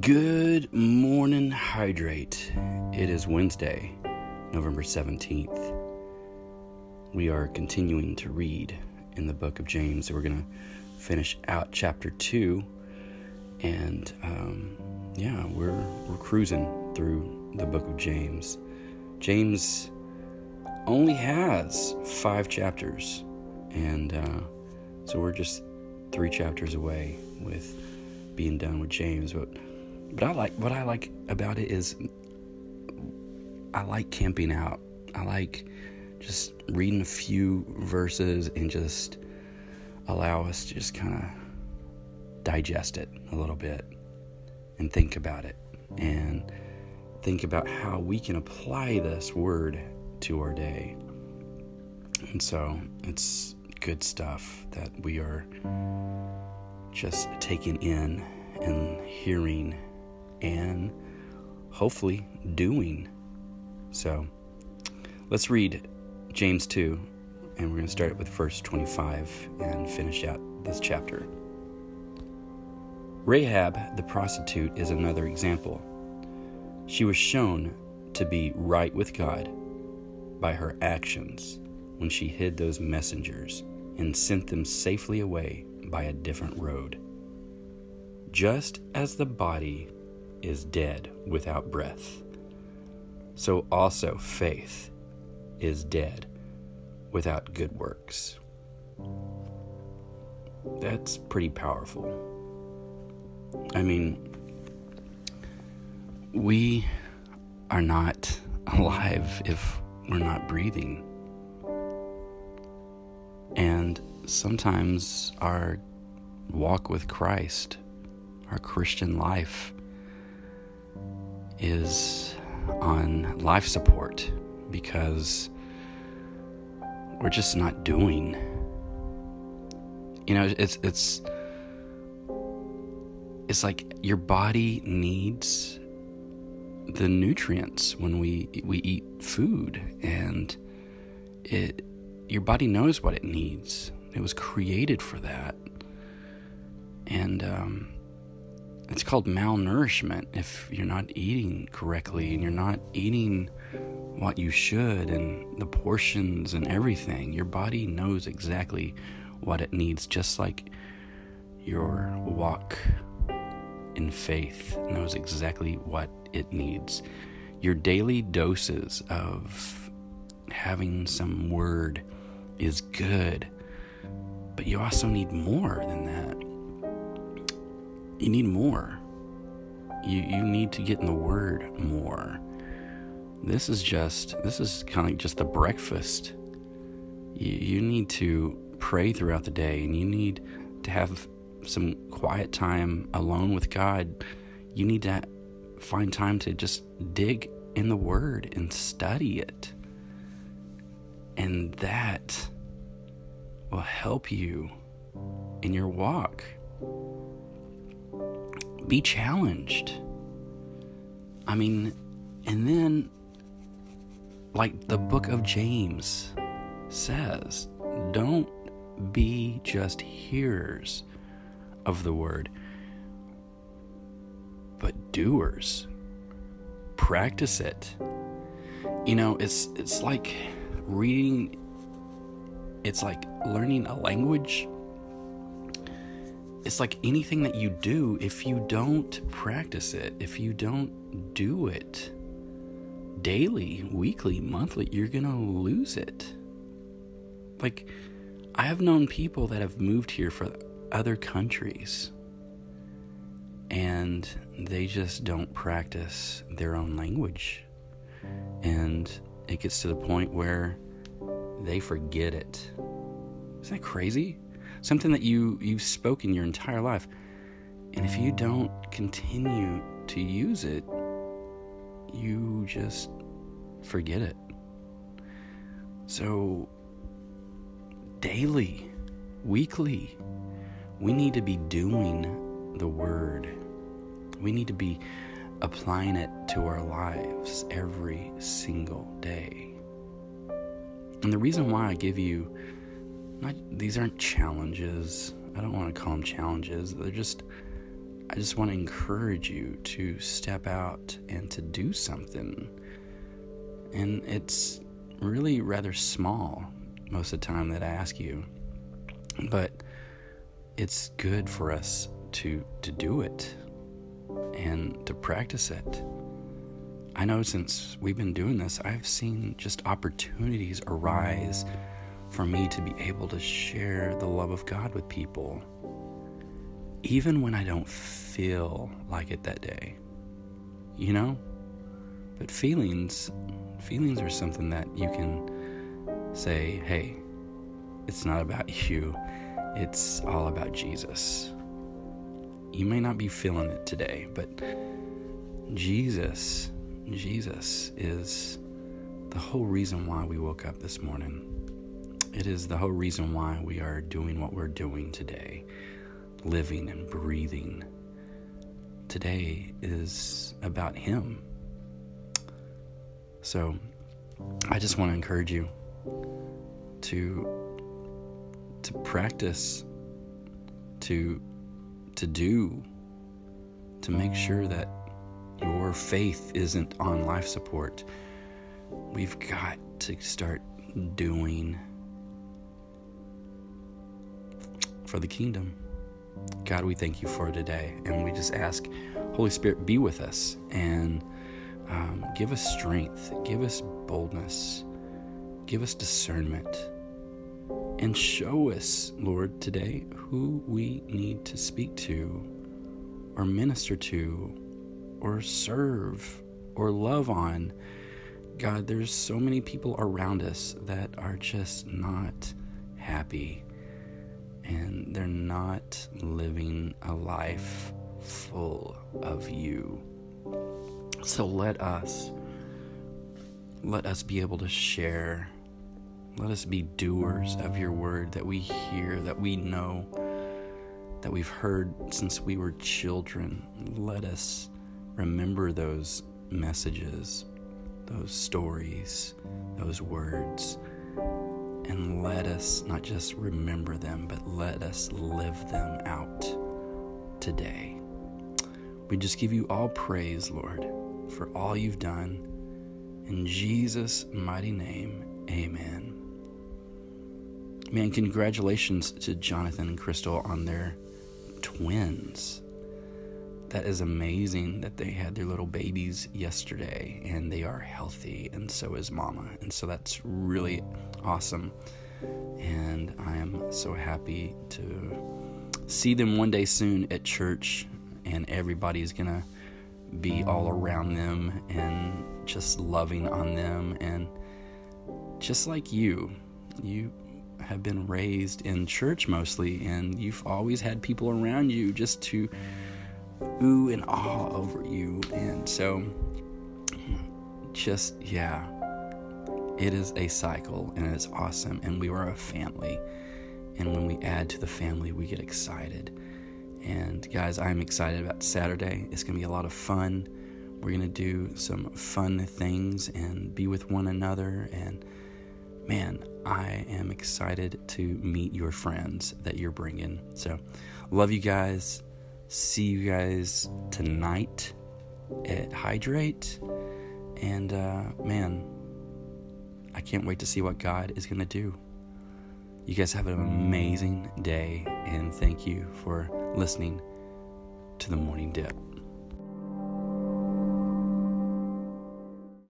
Good morning, Hydrate. It is Wednesday, November 17th. We are continuing to read in the book of James. We're going to finish out chapter 2. And um, yeah, we're, we're cruising through the book of James. James only has five chapters. And uh, so we're just three chapters away with being done with James. But but I like what I like about it is I like camping out. I like just reading a few verses and just allow us to just kind of digest it a little bit and think about it and think about how we can apply this word to our day. And so it's good stuff that we are just taking in and hearing and hopefully doing. So let's read James 2, and we're going to start with verse 25 and finish out this chapter. Rahab the prostitute is another example. She was shown to be right with God by her actions when she hid those messengers and sent them safely away by a different road. Just as the body is dead without breath, so also faith is dead without good works. That's pretty powerful. I mean, we are not alive if we're not breathing. And sometimes our walk with Christ, our Christian life, is on life support because we're just not doing. You know, it's it's it's like your body needs the nutrients when we we eat food and it your body knows what it needs. It was created for that. And um, it's called malnourishment if you're not eating correctly and you're not eating what you should and the portions and everything. Your body knows exactly what it needs, just like your walk in faith knows exactly what it needs. Your daily doses of having some word good, but you also need more than that you need more. You you need to get in the word more. This is just this is kind of just the breakfast. You, you need to pray throughout the day and you need to have some quiet time alone with God. You need to find time to just dig in the word and study it. And that will help you in your walk be challenged. I mean, and then, like the book of James says, don't be just hearers of the word, but doers. Practice it. You know, it's it's like reading it's like learning a language it's like anything that you do, if you don't practice it, if you don't do it daily, weekly, monthly, you're going to lose it. Like, I have known people that have moved here from other countries and they just don't practice their own language. And it gets to the point where they forget it. Isn't that crazy? something that you you've spoken your entire life. And if you don't continue to use it, you just forget it. So daily, weekly, we need to be doing the word. We need to be applying it to our lives every single day. And the reason why I give you not, these aren't challenges. I don't want to call them challenges. They're just, I just want to encourage you to step out and to do something. And it's really rather small most of the time that I ask you. But it's good for us to to do it and to practice it. I know since we've been doing this, I've seen just opportunities arise for me to be able to share the love of God with people, even when I don't feel like it that day. You know? But feelings, feelings are something that you can say, hey, it's not about you, it's all about Jesus. You may not be feeling it today, but Jesus, Jesus is the whole reason why we woke up this morning. It is the whole reason why we are doing what we're doing today, living and breathing. Today is about Him. So I just want to encourage you to to practice to to do to make sure that your faith isn't on life support. We've got to start doing for the kingdom. God, we thank you for today. And we just ask, Holy Spirit, be with us and um, give us strength, give us boldness, give us discernment, and show us, Lord, today who we need to speak to or minister to or serve or love on. God, there's so many people around us that are just not happy and they're not living a life full of you. So let us let us be able to share. Let us be doers of your word that we hear, that we know, that we've heard since we were children. Let us remember those messages, those stories, those words and let us not just remember them, but let us live them out today. We just give you all praise, Lord, for all you've done. In Jesus' mighty name, amen. Man, congratulations to Jonathan and Crystal on their twins that is amazing that they had their little babies yesterday and they are healthy and so is mama. And so that's really awesome. And i am so happy to see them one day soon at church and everybody's gonna be all around them and just loving on them. And just like you you have been raised in church mostly and you've always had people around you just to ooh and ah over you. And so, just, yeah, it is a cycle and it's awesome. And we are a family. And when we add to the family, we get excited. And guys, I'm excited about Saturday. It's going to be a lot of fun. We're going to do some fun things and be with one another. And man, I am excited to meet your friends that you're bringing. So, love you guys see you guys tonight at Hydrate. And uh, man, I can't wait to see what God is going to do. You guys have an amazing day, and thank you for listening to the Morning Dip.